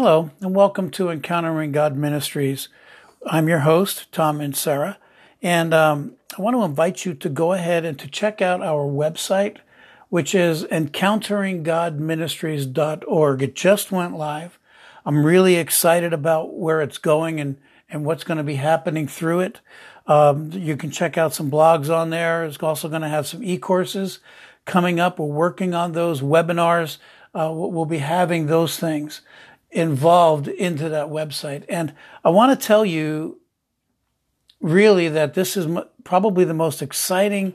Hello, and welcome to Encountering God Ministries. I'm your host, Tom and Sarah, and um, I want to invite you to go ahead and to check out our website, which is encounteringgodministries.org. It just went live. I'm really excited about where it's going and, and what's going to be happening through it. Um, you can check out some blogs on there. It's also going to have some e-courses coming up. We're working on those webinars. Uh, we'll be having those things involved into that website. And I want to tell you really that this is probably the most exciting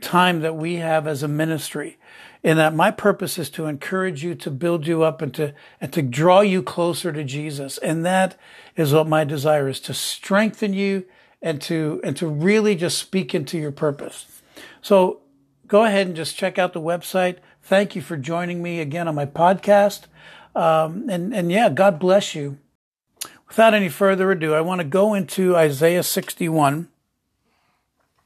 time that we have as a ministry in that my purpose is to encourage you to build you up and to and to draw you closer to Jesus. And that is what my desire is to strengthen you and to and to really just speak into your purpose. So go ahead and just check out the website. Thank you for joining me again on my podcast um, and, and yeah, God bless you. Without any further ado, I want to go into Isaiah 61.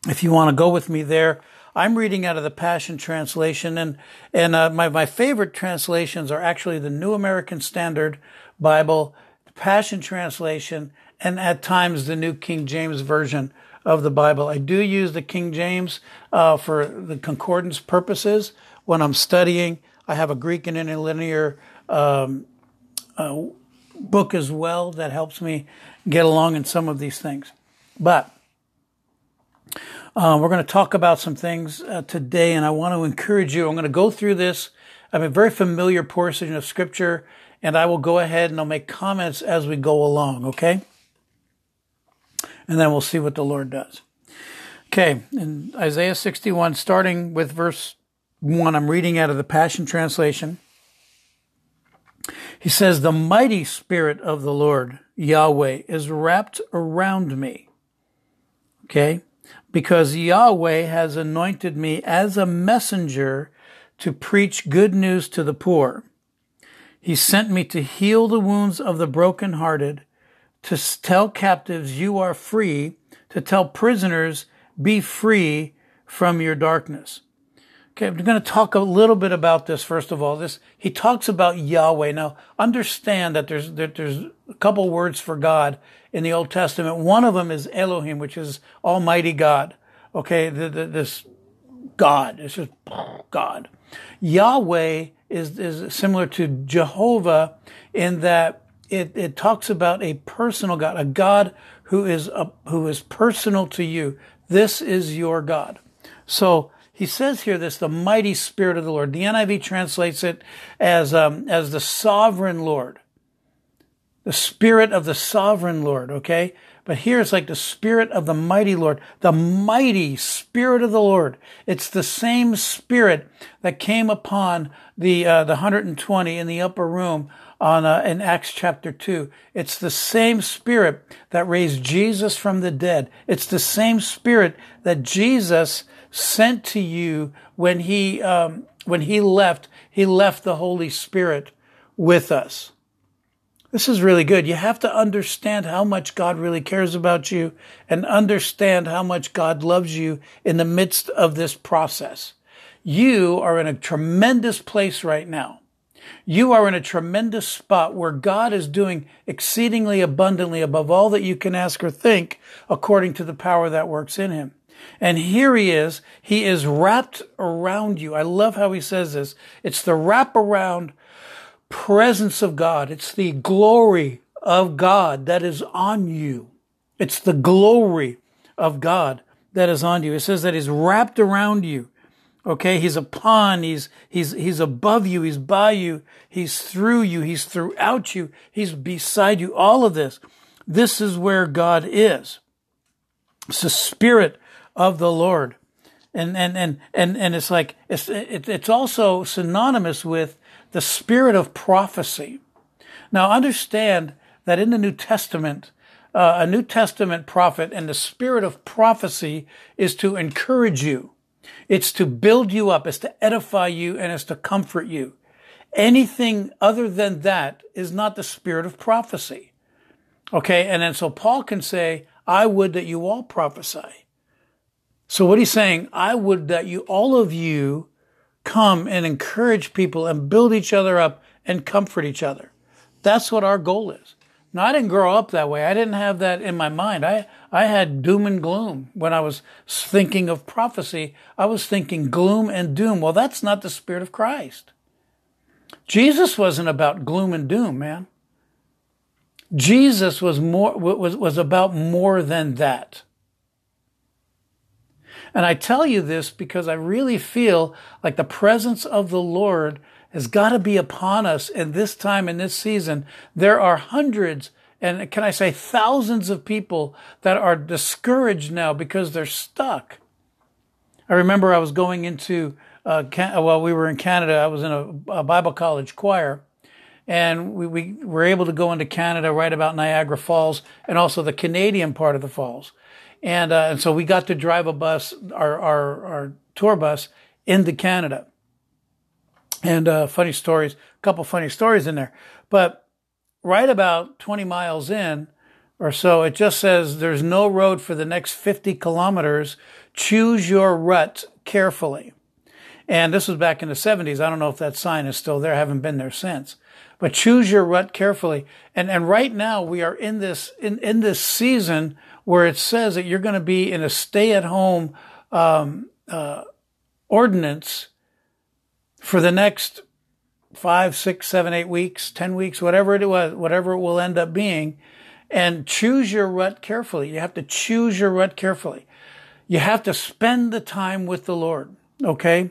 If you want to go with me there, I'm reading out of the Passion Translation, and and uh, my my favorite translations are actually the New American Standard Bible, the Passion Translation, and at times the New King James Version of the Bible. I do use the King James uh, for the concordance purposes when I'm studying. I have a Greek and interlinear um, book as well that helps me get along in some of these things. But uh, we're going to talk about some things uh, today, and I want to encourage you. I'm going to go through this. I'm a very familiar portion of Scripture, and I will go ahead and I'll make comments as we go along, okay? And then we'll see what the Lord does. Okay, in Isaiah 61, starting with verse 1, I'm reading out of the Passion Translation. He says, The mighty spirit of the Lord, Yahweh, is wrapped around me. Okay? Because Yahweh has anointed me as a messenger to preach good news to the poor. He sent me to heal the wounds of the brokenhearted, to tell captives you are free, to tell prisoners be free from your darkness. Okay, I'm going to talk a little bit about this first of all. This he talks about Yahweh. Now, understand that there's that there's a couple words for God in the Old Testament. One of them is Elohim, which is Almighty God. Okay, the, the, this God. It's just God. Yahweh is is similar to Jehovah in that it, it talks about a personal God, a God who is a, who is personal to you. This is your God. So he says here this, the mighty spirit of the Lord. The NIV translates it as, um, as the sovereign Lord. The spirit of the sovereign Lord, okay? But here it's like the spirit of the mighty Lord, the mighty spirit of the Lord. It's the same spirit that came upon the, uh, the 120 in the upper room on, uh, in Acts chapter 2. It's the same spirit that raised Jesus from the dead. It's the same spirit that Jesus sent to you when he um, when he left. He left the Holy Spirit with us. This is really good. You have to understand how much God really cares about you and understand how much God loves you in the midst of this process. You are in a tremendous place right now. You are in a tremendous spot where God is doing exceedingly abundantly above all that you can ask or think according to the power that works in him. And here he is. He is wrapped around you. I love how he says this. It's the wrap around presence of God. It's the glory of God that is on you. It's the glory of God that is on you. It says that he's wrapped around you. Okay. He's upon, he's, he's, he's above you. He's by you. He's through you. He's throughout you. He's beside you. All of this. This is where God is. It's the spirit of the Lord. And, and, and, and, and it's like, it's, it's also synonymous with the spirit of prophecy. Now understand that in the New Testament, uh, a New Testament prophet and the spirit of prophecy is to encourage you. It's to build you up. It's to edify you and it's to comfort you. Anything other than that is not the spirit of prophecy. Okay. And then so Paul can say, I would that you all prophesy. So what he's saying, I would that you, all of you come and encourage people and build each other up and comfort each other. That's what our goal is. Now, I didn't grow up that way. I didn't have that in my mind. I, I had doom and gloom when I was thinking of prophecy. I was thinking gloom and doom. Well, that's not the Spirit of Christ. Jesus wasn't about gloom and doom, man. Jesus was more, was, was about more than that. And I tell you this because I really feel like the presence of the Lord has got to be upon us in this time, in this season. There are hundreds and can I say thousands of people that are discouraged now because they're stuck. I remember I was going into, uh, well, we were in Canada. I was in a, a Bible college choir and we, we were able to go into Canada right about Niagara Falls and also the Canadian part of the falls. And, uh, and so we got to drive a bus, our, our, our tour bus into Canada. And, uh, funny stories, a couple funny stories in there. But right about 20 miles in or so, it just says there's no road for the next 50 kilometers. Choose your rut carefully. And this was back in the 70s. I don't know if that sign is still there. I haven't been there since but choose your rut carefully. And, and right now we are in this, in, in this season where it says that you're going to be in a stay at home, um, uh, ordinance for the next five, six, seven, eight weeks, 10 weeks, whatever it was, whatever it will end up being. And choose your rut carefully. You have to choose your rut carefully. You have to spend the time with the Lord. Okay.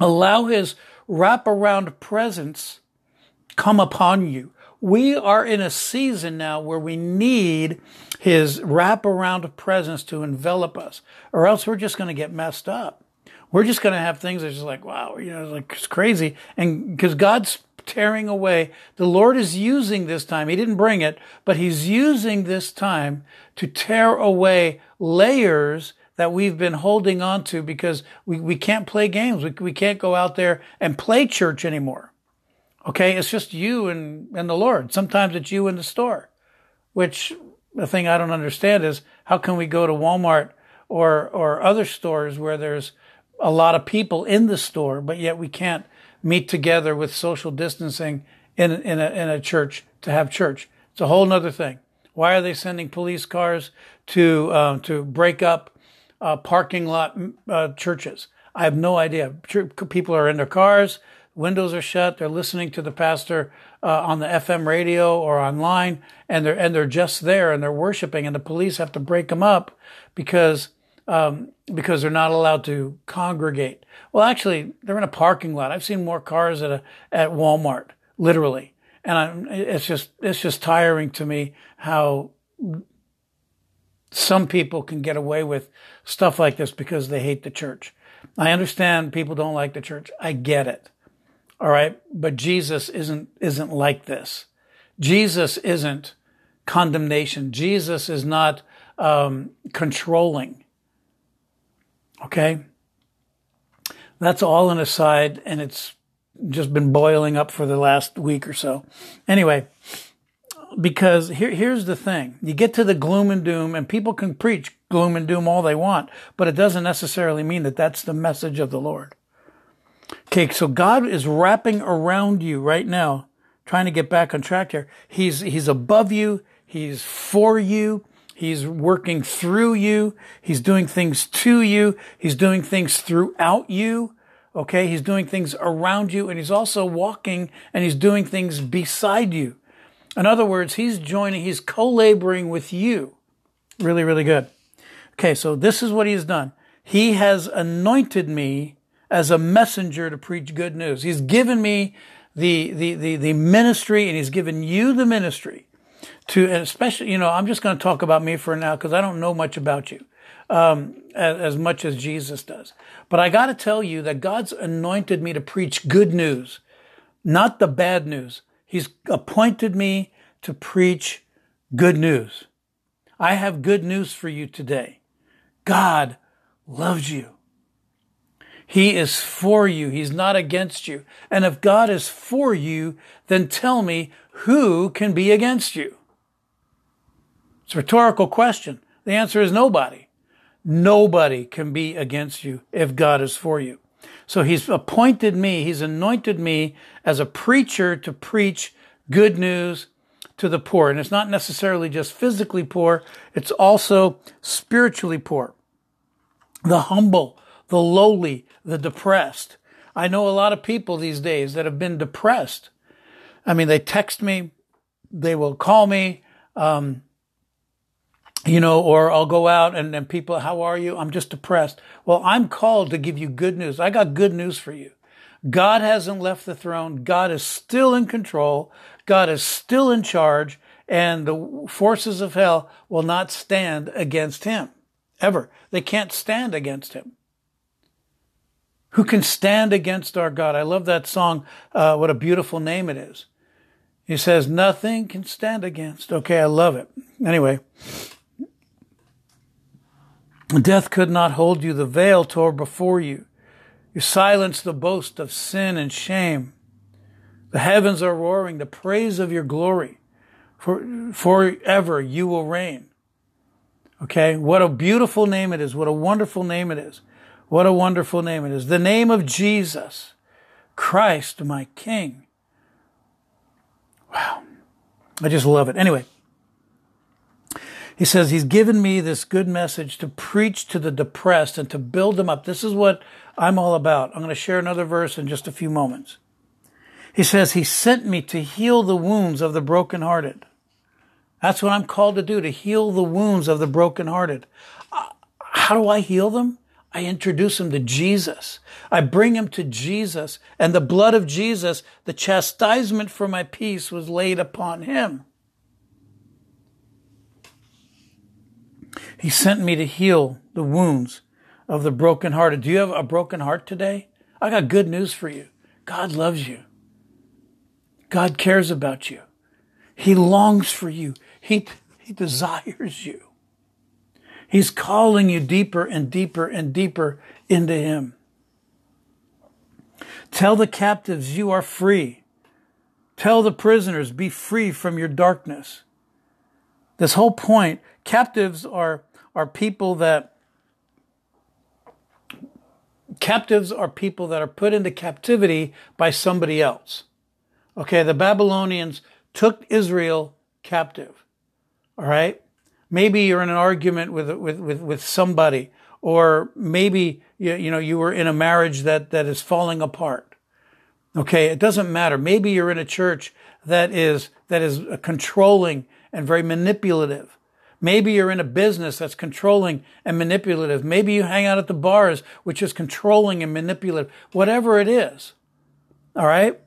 Allow his wraparound presence come upon you. We are in a season now where we need his wraparound presence to envelop us, or else we're just going to get messed up. We're just going to have things that's just like, wow, you know, like it's crazy. And because God's tearing away, the Lord is using this time. He didn't bring it, but he's using this time to tear away layers that we've been holding on to because we, we can't play games. We, we can't go out there and play church anymore. Okay. It's just you and, and the Lord. Sometimes it's you in the store, which the thing I don't understand is how can we go to Walmart or, or other stores where there's a lot of people in the store, but yet we can't meet together with social distancing in, in a, in a church to have church. It's a whole nother thing. Why are they sending police cars to, um, to break up uh, parking lot uh, churches? I have no idea. People are in their cars windows are shut. They're listening to the pastor uh, on the FM radio or online, and they're and they're just there and they're worshiping, and the police have to break them up because um, because they're not allowed to congregate. Well, actually, they're in a parking lot. I've seen more cars at a at Walmart, literally, and I'm, it's just it's just tiring to me how some people can get away with stuff like this because they hate the church. I understand people don't like the church. I get it. All right. But Jesus isn't, isn't like this. Jesus isn't condemnation. Jesus is not, um, controlling. Okay. That's all an aside and it's just been boiling up for the last week or so. Anyway, because here, here's the thing. You get to the gloom and doom and people can preach gloom and doom all they want, but it doesn't necessarily mean that that's the message of the Lord. Okay, so God is wrapping around you right now, trying to get back on track here. He's, he's above you. He's for you. He's working through you. He's doing things to you. He's doing things throughout you. Okay. He's doing things around you and he's also walking and he's doing things beside you. In other words, he's joining, he's co-laboring with you. Really, really good. Okay. So this is what he's done. He has anointed me as a messenger to preach good news. He's given me the, the, the, the ministry and he's given you the ministry to, especially, you know, I'm just going to talk about me for now because I don't know much about you. Um, as, as much as Jesus does. But I got to tell you that God's anointed me to preach good news, not the bad news. He's appointed me to preach good news. I have good news for you today. God loves you. He is for you. He's not against you. And if God is for you, then tell me who can be against you? It's a rhetorical question. The answer is nobody. Nobody can be against you if God is for you. So he's appointed me, he's anointed me as a preacher to preach good news to the poor. And it's not necessarily just physically poor, it's also spiritually poor. The humble, the lowly, the depressed. I know a lot of people these days that have been depressed. I mean, they text me, they will call me, um, you know, or I'll go out and, people, how are you? I'm just depressed. Well, I'm called to give you good news. I got good news for you. God hasn't left the throne. God is still in control. God is still in charge and the forces of hell will not stand against him ever. They can't stand against him. Who can stand against our God? I love that song. Uh, what a beautiful name it is. He says, nothing can stand against. Okay. I love it. Anyway, death could not hold you. The veil tore before you. You silenced the boast of sin and shame. The heavens are roaring the praise of your glory. For forever you will reign. Okay. What a beautiful name it is. What a wonderful name it is. What a wonderful name it is. The name of Jesus, Christ, my King. Wow. I just love it. Anyway, he says he's given me this good message to preach to the depressed and to build them up. This is what I'm all about. I'm going to share another verse in just a few moments. He says he sent me to heal the wounds of the brokenhearted. That's what I'm called to do, to heal the wounds of the brokenhearted. Uh, how do I heal them? I introduce them to Jesus. I bring them to Jesus and the blood of Jesus, the chastisement for my peace was laid upon him. He sent me to heal the wounds of the brokenhearted. Do you have a broken heart today? I got good news for you. God loves you. God cares about you. He longs for you. He, he desires you. He's calling you deeper and deeper and deeper into Him. Tell the captives you are free. Tell the prisoners be free from your darkness. This whole point, captives are, are people that captives are people that are put into captivity by somebody else. Okay, the Babylonians took Israel captive. All right? Maybe you're in an argument with with with, with somebody or maybe you, you know you were in a marriage that that is falling apart. Okay, it doesn't matter. Maybe you're in a church that is that is controlling and very manipulative. Maybe you're in a business that's controlling and manipulative. Maybe you hang out at the bars, which is controlling and manipulative. Whatever it is. All right?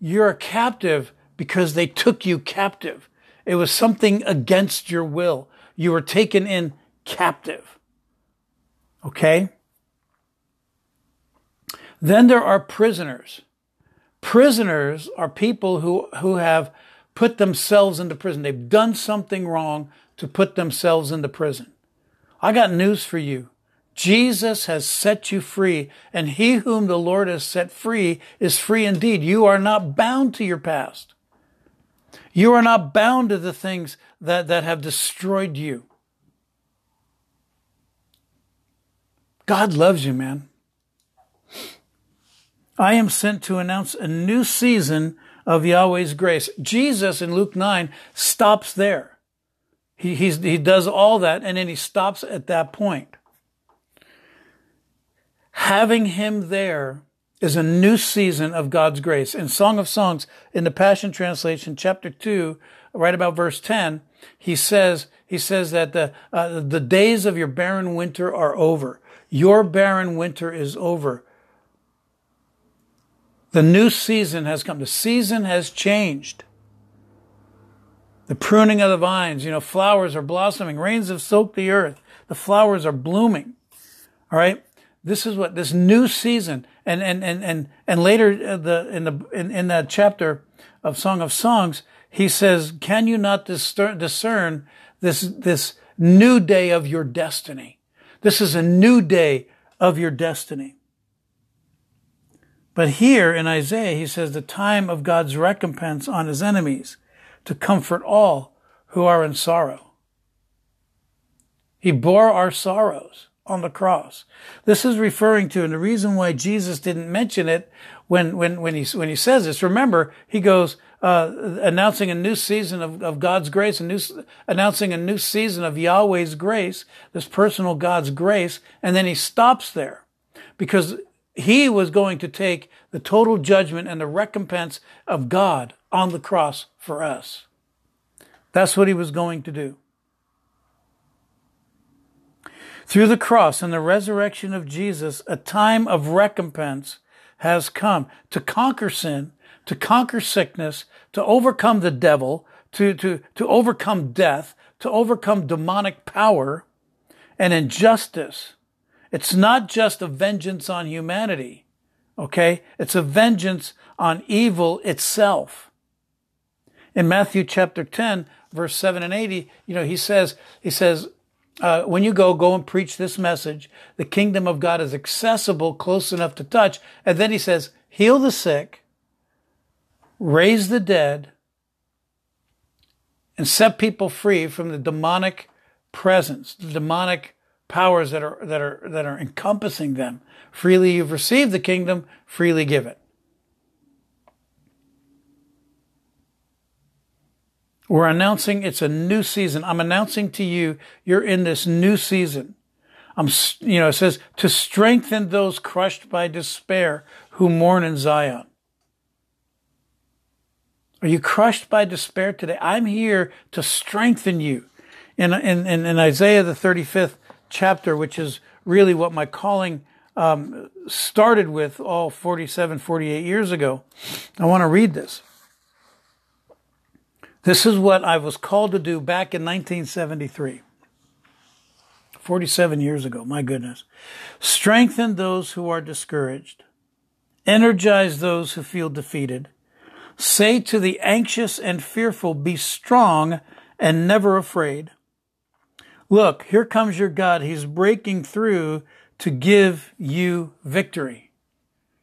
You're a captive because they took you captive. It was something against your will. You were taken in captive. Okay? Then there are prisoners. Prisoners are people who, who have put themselves into prison. They've done something wrong to put themselves into prison. I got news for you. Jesus has set you free, and he whom the Lord has set free is free indeed. You are not bound to your past. You are not bound to the things that, that have destroyed you. God loves you, man. I am sent to announce a new season of Yahweh's grace. Jesus in Luke 9 stops there. He, he does all that and then he stops at that point. Having him there is a new season of God's grace. In Song of Songs, in the Passion Translation, chapter 2, right about verse 10, he says, he says that the, uh, the days of your barren winter are over. Your barren winter is over. The new season has come. The season has changed. The pruning of the vines, you know, flowers are blossoming. Rains have soaked the earth. The flowers are blooming. All right. This is what this new season and, and, and, and, and later uh, the, in the, in, in that chapter of Song of Songs, he says, can you not discern this, this new day of your destiny? This is a new day of your destiny. But here in Isaiah, he says the time of God's recompense on his enemies to comfort all who are in sorrow. He bore our sorrows on the cross. This is referring to, and the reason why Jesus didn't mention it when, when, when he, when he says this, remember, he goes, uh, announcing a new season of, of God's grace, a new, announcing a new season of Yahweh's grace, this personal God's grace, and then he stops there because he was going to take the total judgment and the recompense of God on the cross for us. That's what he was going to do. Through the cross and the resurrection of Jesus, a time of recompense has come to conquer sin, to conquer sickness, to overcome the devil, to, to, to overcome death, to overcome demonic power and injustice. It's not just a vengeance on humanity. Okay. It's a vengeance on evil itself. In Matthew chapter 10, verse 7 and 80, you know, he says, he says, uh, when you go, go and preach this message. The kingdom of God is accessible, close enough to touch. And then he says, heal the sick, raise the dead, and set people free from the demonic presence, the demonic powers that are, that are, that are encompassing them. Freely you've received the kingdom, freely give it. We're announcing it's a new season. I'm announcing to you, you're in this new season. I'm, you know, it says to strengthen those crushed by despair who mourn in Zion. Are you crushed by despair today? I'm here to strengthen you. In, in, in Isaiah, the 35th chapter, which is really what my calling um, started with all 47, 48 years ago, I want to read this. This is what I was called to do back in 1973. 47 years ago, my goodness. Strengthen those who are discouraged. Energize those who feel defeated. Say to the anxious and fearful, be strong and never afraid. Look, here comes your God. He's breaking through to give you victory.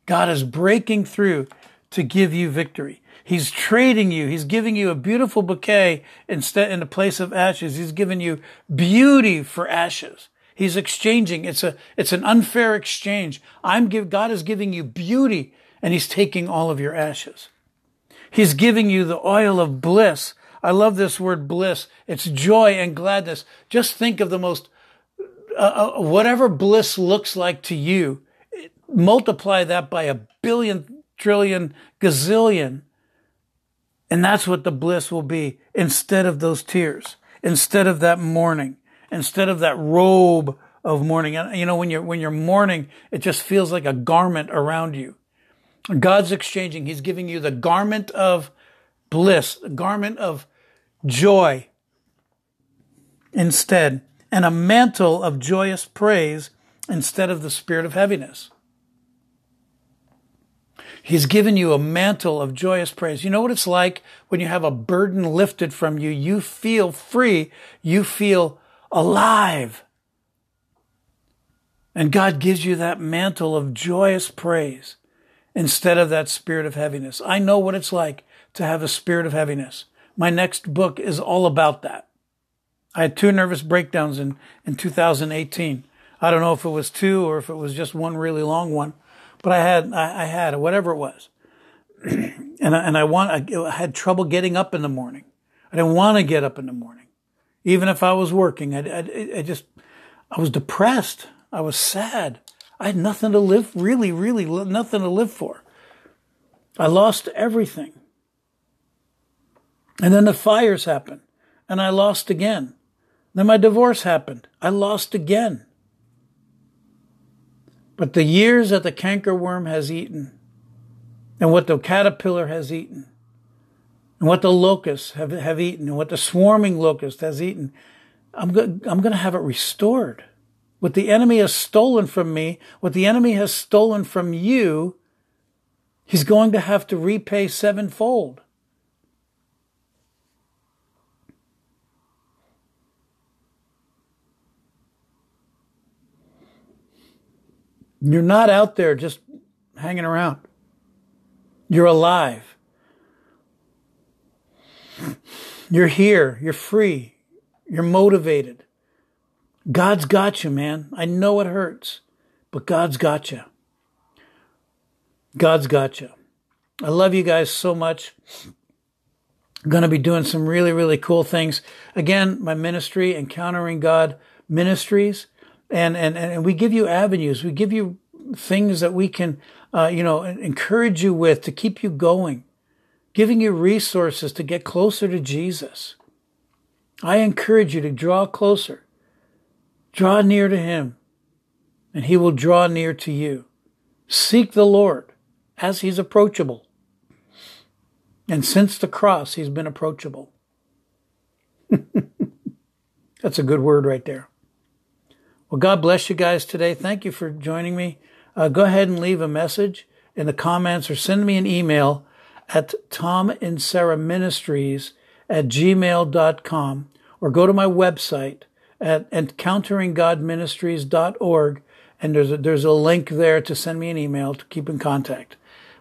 God is breaking through to give you victory. He's trading you. He's giving you a beautiful bouquet instead in a place of ashes. He's giving you beauty for ashes. He's exchanging. It's a, it's an unfair exchange. I'm give, God is giving you beauty and he's taking all of your ashes. He's giving you the oil of bliss. I love this word bliss. It's joy and gladness. Just think of the most, uh, uh, whatever bliss looks like to you, multiply that by a billion, trillion, gazillion and that's what the bliss will be instead of those tears, instead of that mourning, instead of that robe of mourning. And you know, when you're, when you're mourning, it just feels like a garment around you. God's exchanging. He's giving you the garment of bliss, the garment of joy instead, and a mantle of joyous praise instead of the spirit of heaviness. He's given you a mantle of joyous praise. You know what it's like when you have a burden lifted from you? You feel free. You feel alive. And God gives you that mantle of joyous praise instead of that spirit of heaviness. I know what it's like to have a spirit of heaviness. My next book is all about that. I had two nervous breakdowns in, in 2018. I don't know if it was two or if it was just one really long one. But I had, I, I had whatever it was. and I, and I want, I had trouble getting up in the morning. I didn't want to get up in the morning. Even if I was working, I, I, I just, I was depressed. I was sad. I had nothing to live, really, really nothing to live for. I lost everything. And then the fires happened and I lost again. Then my divorce happened. I lost again. But the years that the cankerworm has eaten, and what the caterpillar has eaten, and what the locusts have, have eaten, and what the swarming locust has eaten, I'm, go- I'm going to have it restored. What the enemy has stolen from me, what the enemy has stolen from you, he's going to have to repay sevenfold. You're not out there just hanging around. You're alive. You're here. You're free. You're motivated. God's got you, man. I know it hurts, but God's got you. God's got you. I love you guys so much. I'm Going to be doing some really, really cool things. Again, my ministry, Encountering God Ministries, and and and we give you avenues. We give you things that we can, uh, you know, encourage you with to keep you going, giving you resources to get closer to Jesus. I encourage you to draw closer, draw near to Him, and He will draw near to you. Seek the Lord as He's approachable. And since the cross, He's been approachable. That's a good word right there. Well, God bless you guys today. Thank you for joining me. Uh, go ahead and leave a message in the comments or send me an email at Tom and Sarah Ministries at gmail.com or go to my website at encounteringgodministries.org and there's a, there's a link there to send me an email to keep in contact.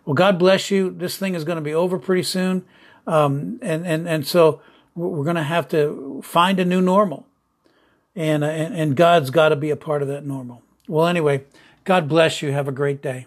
Well, God bless you. This thing is going to be over pretty soon. Um, and, and, and so we're going to have to find a new normal Uh, and, and God's got to be a part of that normal. Well, anyway, God bless you. Have a great day.